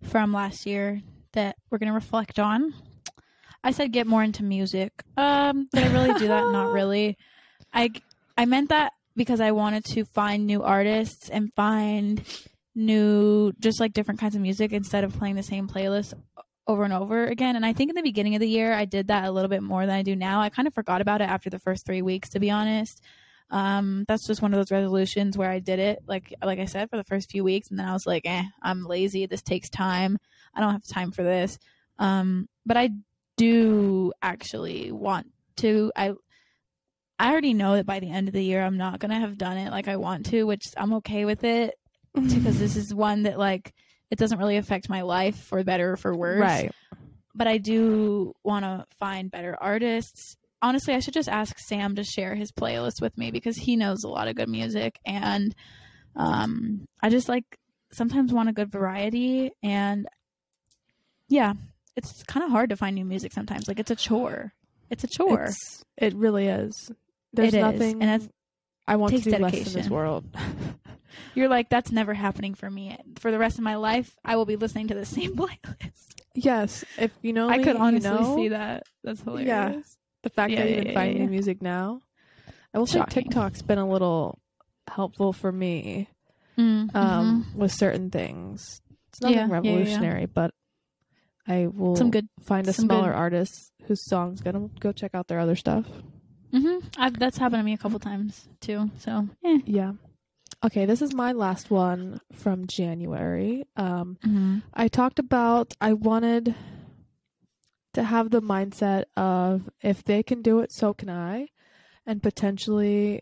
from last year that we're gonna reflect on. I said get more into music. Um, did I really do that? Not really. I I meant that because I wanted to find new artists and find new, just like different kinds of music instead of playing the same playlist over and over again. And I think in the beginning of the year, I did that a little bit more than I do now. I kind of forgot about it after the first three weeks, to be honest. Um, that's just one of those resolutions where I did it, like like I said, for the first few weeks, and then I was like, "Eh, I'm lazy. This takes time. I don't have time for this." Um, but I do actually want to. I I already know that by the end of the year, I'm not gonna have done it like I want to, which I'm okay with it because this is one that like it doesn't really affect my life for better or for worse right. but I do want to find better artists. Honestly, I should just ask Sam to share his playlist with me because he knows a lot of good music and um I just like sometimes want a good variety and yeah, it's kind of hard to find new music sometimes. Like it's a chore. It's a chore. It's- it really is. There's It is, nothing and it's- I want to do less in this world. You're like that's never happening for me. For the rest of my life, I will be listening to the same playlist. yes, if you know, I me, could you honestly know. see that. That's hilarious. Yeah. the fact Yeah, that yeah, even yeah, find new music now. I will say TikTok's been a little helpful for me Mm, um, with certain things. It's nothing revolutionary, but I will some good find a smaller good- artist whose song's gonna go check out their other stuff. Mm-hmm. I've, that's happened to me a couple times too. So, eh. Yeah. Okay, this is my last one from January. Um, mm-hmm. I talked about I wanted to have the mindset of if they can do it, so can I, and potentially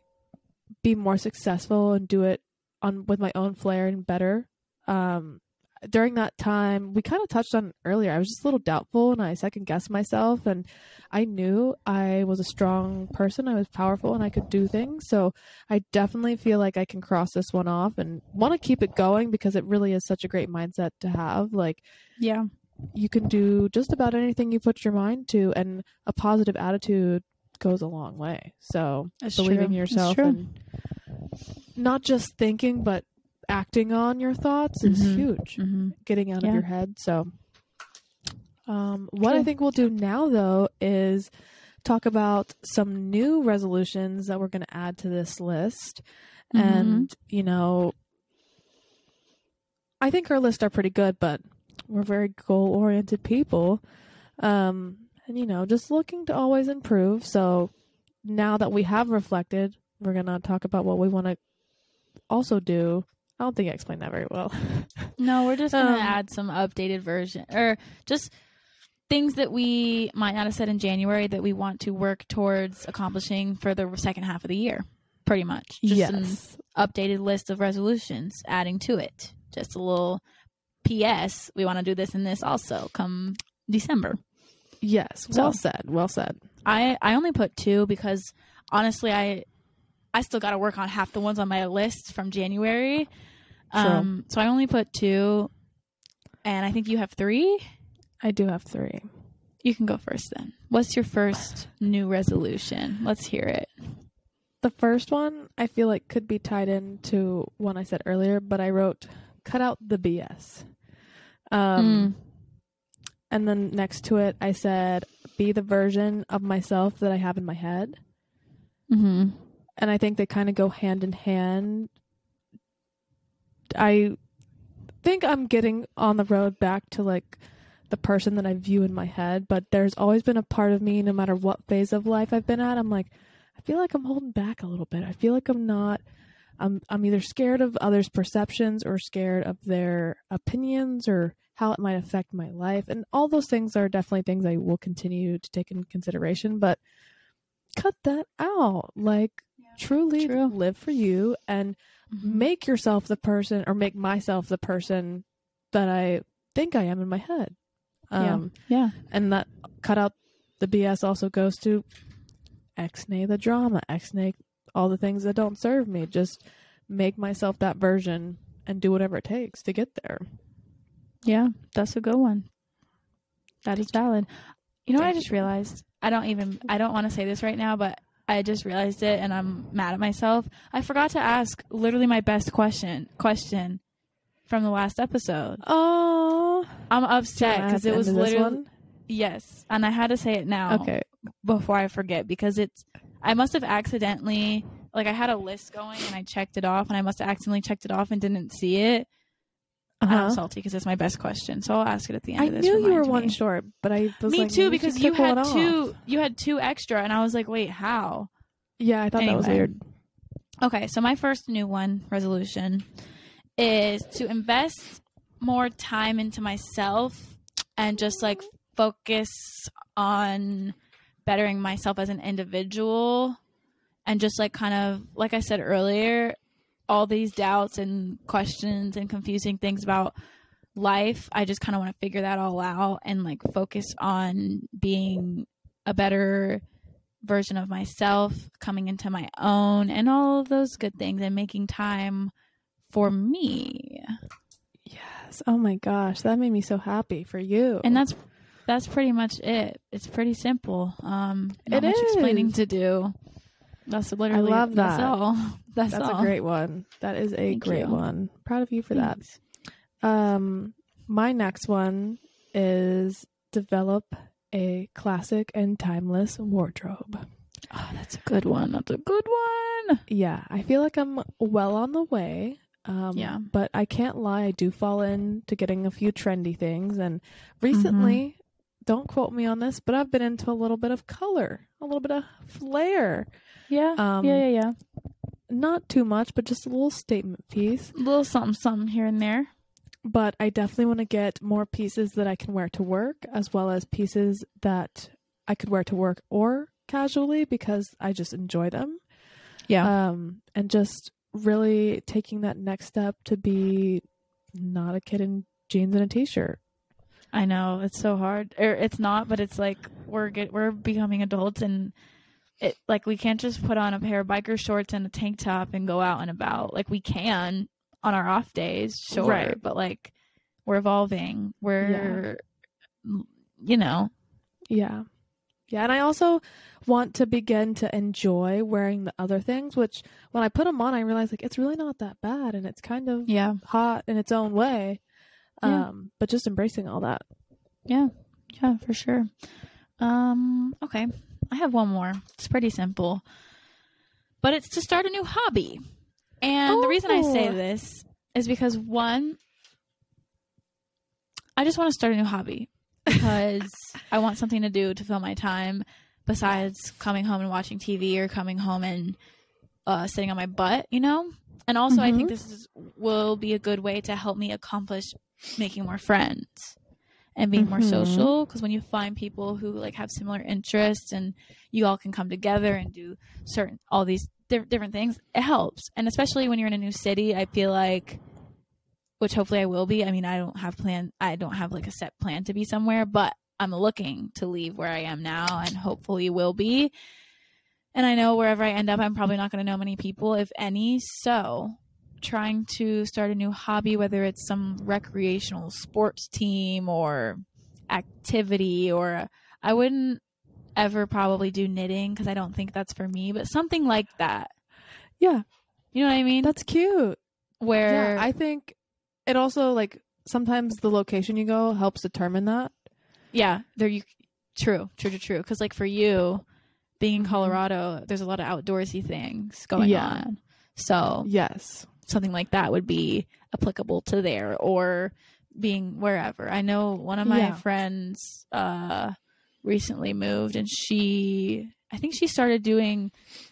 be more successful and do it on with my own flair and better. Um, during that time, we kind of touched on earlier. I was just a little doubtful and I second guessed myself, and I knew I was a strong person. I was powerful and I could do things. So I definitely feel like I can cross this one off and want to keep it going because it really is such a great mindset to have. Like, yeah, you can do just about anything you put your mind to, and a positive attitude goes a long way. So That's believing true. yourself and not just thinking, but acting on your thoughts is Mhm. huge. mm-hmm. Getting out Yeah. of your head. So, um, what I think we'll do now, though, is talk about some new resolutions that we're going to add to this list. Mm-hmm. And, you know, I think our lists are pretty good, but we're very goal oriented people. Um, and, you know, just looking to always improve. So now that we have reflected, we're going to talk about what we want to also do. I don't think I explained that very well. no, we're just gonna Um, add some updated version or just things that we might not have said in January that we want to work towards accomplishing for the second half of the year. Pretty much, just an updated list of resolutions, adding to it. Just a little P.S. We want to do this and this also come December. Yes. So- Well said. Well said. I I only put two because honestly, I I still got to work on half the ones on my list from January. Um, so I only put two, and I think you have three. I do have three. You can go first then. What's your first new resolution? Let's hear it. The first one I feel like could be tied into one I said earlier, but I wrote cut out the BS. Um, and then next to it I said be the version of myself that I have in my head. Mm-hmm. And I think they kind of go hand in hand. I think I'm getting on the road back to like the person that I view in my head, but there's always been a part of me, no matter what phase of life I've been at, I'm like, I feel like I'm holding back a little bit. I feel like I'm not. I'm I'm either scared of others' perceptions or scared of their opinions or how it might affect my life, and all those things are definitely things I will continue to take in consideration. But cut that out. Like truly True. live for you and Mm-hmm. make yourself the person or make myself the person that I think I am in my head. Yeah. Um, Yeah. and that cut out the BS also goes to X-nay the drama, X-nay all the things that don't serve me. Just make myself that version and do whatever it takes to get there. Yeah, that's a good one. That is valid. You know what I just realized? I don't even I don't want to say this right now, but I just realized it and I'm mad at myself. I forgot to ask literally my best question question from the last episode. Oh, I'm upset because it was literally one. yes, and I had to say it now Okay. before I forget because it's I must have accidentally like I had a list going and I checked it off and I must have accidentally checked it off and didn't see it. And I'm Uh-huh. salty because it's my best question, so I'll ask it at the end I of this. knew you were Remind one me. short, but I was Me like, too, because you had off. two. You had two extra, and I was like, "Wait, how?" Yeah, I thought that was weird. Okay, so my first new one resolution is to invest more time into myself and just like focus on bettering myself as an individual and just like kind of like I said earlier, all these doubts and questions and confusing things about life, I just kind of want to figure that all out and like focus on being a better version of myself, coming into my own, and all of those good things, and making time for me. Yes. Oh my gosh, that made me so happy for you. And that's that's pretty much it. It's pretty simple. Um, not It much explaining to do. That's literally love That's that. all. That's, that's all. a great one. That is a Thank great you. one. Proud of you for that. Um, my next one is develop a classic and timeless wardrobe. Oh, that's a good one. That's a good one. Yeah, I feel like I'm well on the way. Um, Yeah. but I can't lie, I do fall into getting a few trendy things. And recently, Mm-hmm. don't quote me on this, but I've been into a little bit of color, a little bit of flair. Yeah. Um, yeah. Yeah. Yeah. Not too much, but just a little statement piece. A little something, something here and there. But I definitely want to get more pieces that I can wear to work, as well as pieces that I could wear to work or casually because I just enjoy them. Yeah. um, and just really taking that next step to be not a kid in jeans and a t-shirt. I know it's so hard. Or it's not, but it's like we're get we're becoming adults, and it like we can't just put on a pair of biker shorts and a tank top and go out and about. Like we can on our off days, sure, Right. but like we're evolving. We're you know, Yeah, yeah, and I also want to begin to enjoy wearing the other things. Which when I put them on, I realize like it's really not that bad, and it's kind of yeah, hot in its own way. Yeah. Um, but just embracing all that. yeah, yeah, for sure. Um, okay, I have one more. It's pretty simple, but it's to start a new hobby. And the reason I say Oh. this is because one, I just want to start a new hobby because I want something to do to fill my time besides coming home and watching TV or coming home and uh, sitting on my butt, you know. And also, I think Mhm. this is, will be a good way to help me accomplish making more friends and being more Mhm. social. Because when you find people who like have similar interests and you all can come together and do certain all these di- different things, it helps. And especially when you're in a new city, I feel like, which hopefully I will be. I mean, I don't have plan. I don't have like a set plan to be somewhere, but I'm looking to leave where I am now and hopefully will be. And I know wherever I end up, I'm probably not going to know many people, if any. So, trying to start a new hobby, whether it's some recreational sports team or activity, or I wouldn't ever probably do knitting because I don't think that's for me, but something like that. Yeah. You know what I mean? That's cute. where Yeah, I think it also like sometimes the location you go helps determine that. Yeah, there you true, true, true, true. Because like for you, being in Mhm. Colorado, there's a lot of outdoorsy things going Yeah. on. So Yes. Something like that would be applicable to there or being wherever. I know one of my Yeah. friends uh recently moved and she I think she started doing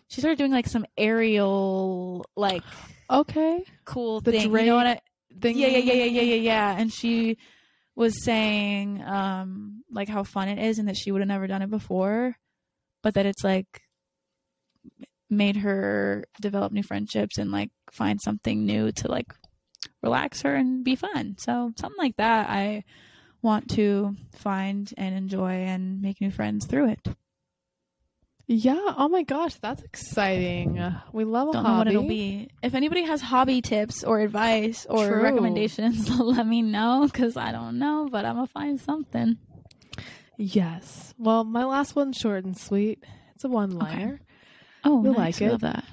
she started doing like some aerial like Okay. cool The thing. You know what I Thing. yeah, yeah, yeah, yeah, yeah, yeah, yeah. And she was saying um like how fun it is and that she would have never done it before, but that it's like made her develop new friendships and like find something new to like relax her and be fun. So something like that I want to find and enjoy and make new friends through it. Yeah. Oh my gosh, that's exciting. We love a Don't know what hobby. it'll be. If anybody has hobby tips or advice or True. recommendations, let me know because I don't know, but I'm gonna find something. Yes. Well, my last one's short and sweet. It's a one-liner. Oh, You'll nice. like I it. Love that.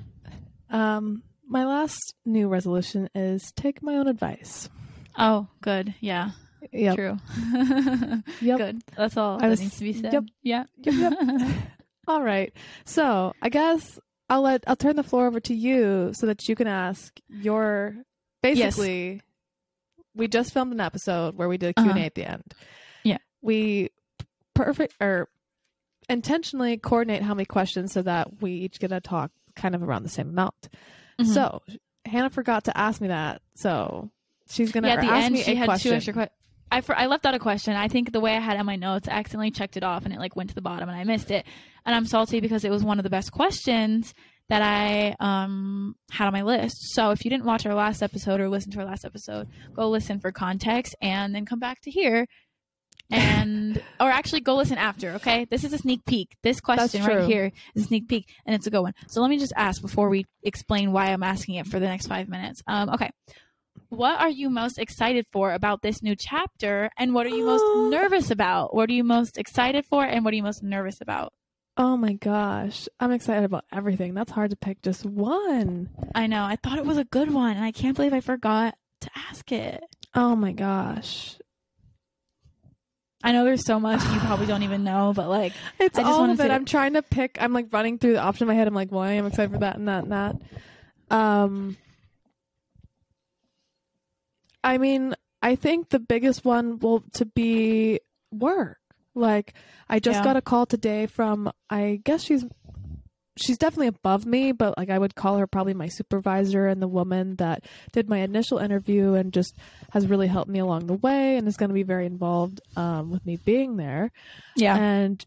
Um, my last new resolution is take my own advice. Oh, good. Yeah, Yep. true. Yep. Good. That's all I that was- needs to be said. yep. Yeah. Yep. Yep. All right. So I guess I'll let I'll turn the floor over to you so that you can ask your basically we just filmed an episode where we did a Q&A Uh-huh. at the end. Yeah. We perfect or intentionally coordinate how many questions so that we each get to talk kind of around the same amount. Mhm. So Hannah forgot to ask me that. So she's gonna yeah, at the ask end me she a had question. two extra questions. I, for, I left out a question. I think the way I had it in my notes, I accidentally checked it off and it like went to the bottom and I missed it. And I'm salty because it was one of the best questions that I um, had on my list. So if you didn't watch our last episode or listen to our last episode, go listen for context and then come back to here. And or actually go listen after, okay? This is a sneak peek. This question right here is a sneak peek and it's a good one. So let me just ask before we explain why I'm asking it for the next five minutes. Um, okay. What are you most excited for about this new chapter? And what are you most Oh. nervous about? What are you most excited for? And what are you most nervous about? Oh my gosh. I'm excited about everything. That's hard to pick just one. I know. I thought it was a good one, and I can't believe I forgot to ask it. Oh my gosh. I know there's so much you probably don't even know, but like, It's I just all of it. I'm trying to pick. I'm like running through the option in my head. I'm like, well, I am excited for that and that and that. Um, I mean, I think the biggest one will to be work. Like, I just Yeah. got a call today from. I guess she's she's definitely above me, but like I would call her probably my supervisor and the woman that did my initial interview and just has really helped me along the way and is going to be very involved um, with me being there yeah, and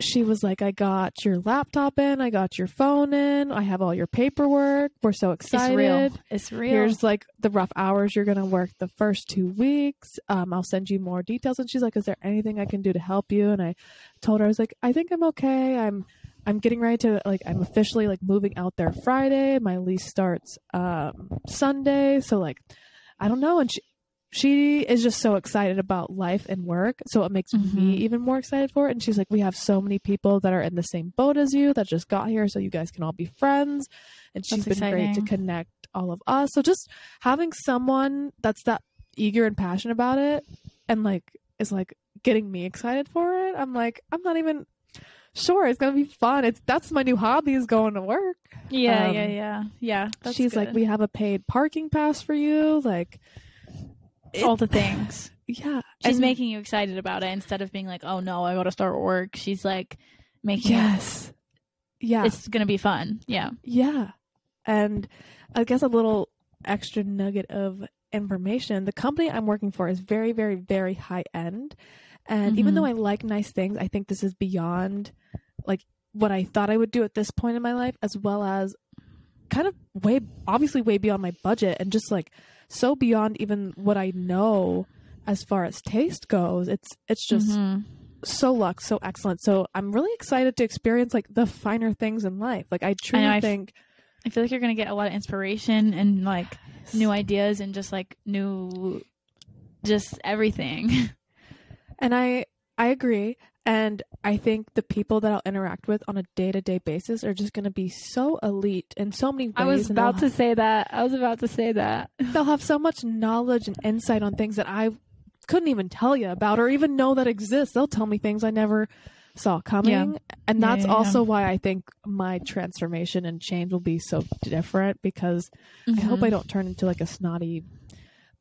she was like, I got your laptop in, I got your phone in, I have all your paperwork. We're so it's excited. real. It's real. Here's like the rough hours you're gonna work the first two weeks. Um, I'll send you more details. And she's like, Is there anything I can do to help you? And I told her I was like, I think I'm okay. I'm I'm getting ready to like I'm officially like moving out there Friday. My lease starts um Sunday. So like I don't know. And she she is just so excited about life and work. So it makes me Mhm. even more excited for it. And she's like, We have so many people that are in the same boat as you that just got here, so you guys can all be friends. And she's That's been great to connect all of us. So just having someone that's that eager and passionate about it and like is like getting me excited for it. I'm like, I'm not even sure it's gonna be fun. It's that's my new hobby is going to work. yeah, um, yeah, yeah, yeah. She's like, we have a paid parking pass for you. Like, it- all the things. yeah, She's and- making you excited about it instead of being like, "Oh no, I got to start work." She's like making it. yes, yeah, It's gonna be fun. Yeah. Yeah. And I guess a little extra nugget of information. The company I'm working for is very, very, very high end. And even Mhm. though I like nice things, I think this is beyond like what I thought I would do at this point in my life, as well as kind of way obviously way beyond my budget and just like so beyond even what I know as far as taste goes. It's it's just Mhm. so luxe, so excellent. So I'm really excited to experience like the finer things in life. Like I truly I f- think I feel like you're gonna get a lot of inspiration and like new ideas and just like new, just everything. And I I agree. And I think the people that I'll interact with on a day to day basis are just going to be so elite in so many ways. I was about they'll to say that. I was about to say that. they'll have so much knowledge and insight on things that I couldn't even tell you about or even know that exist. They'll tell me things I never saw coming. And that's yeah, also why I think my transformation and change will be so different because I hope. I mm-hmm. don't turn into like a snotty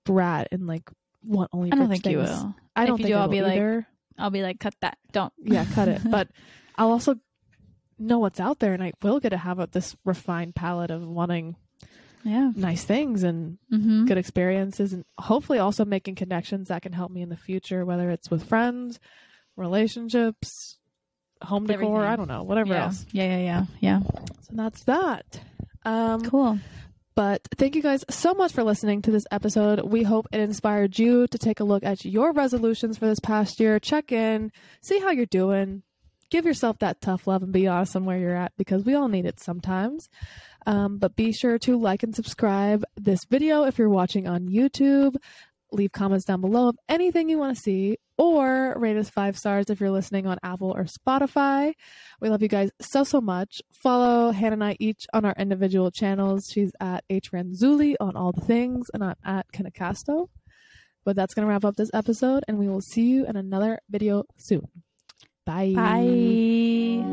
brat and like want only I don't think you will. I don't you think do, I'll be like. I'll be like, cut that. Don't. yeah, cut it. But I'll also know what's out there and I will get to have a, this refined palette of wanting yeah. nice things and Mm-hmm. good experiences and hopefully also making connections that can help me in the future, whether it's with friends, relationships, home decor, Everything. I don't know, whatever yeah. else. yeah. Yeah. Yeah. Yeah. So that's that. Um, Cool. But thank you guys so much for listening to this episode. We hope it inspired you to take a look at your resolutions for this past year. Check in, see how you're doing. Give yourself that tough love and be honest on where you're at because we all need it sometimes. Um, but be sure to like and subscribe this video if you're watching on YouTube. Leave comments down below of anything you want to see or rate us five stars if you're listening on Apple or Spotify. We love you guys so, so much. Follow Hannah and I each on our individual channels. She's at hrenzulli on all the things, and I'm at kennacasto. But that's going to wrap up this episode, and we will see you in another video soon. Bye. Bye.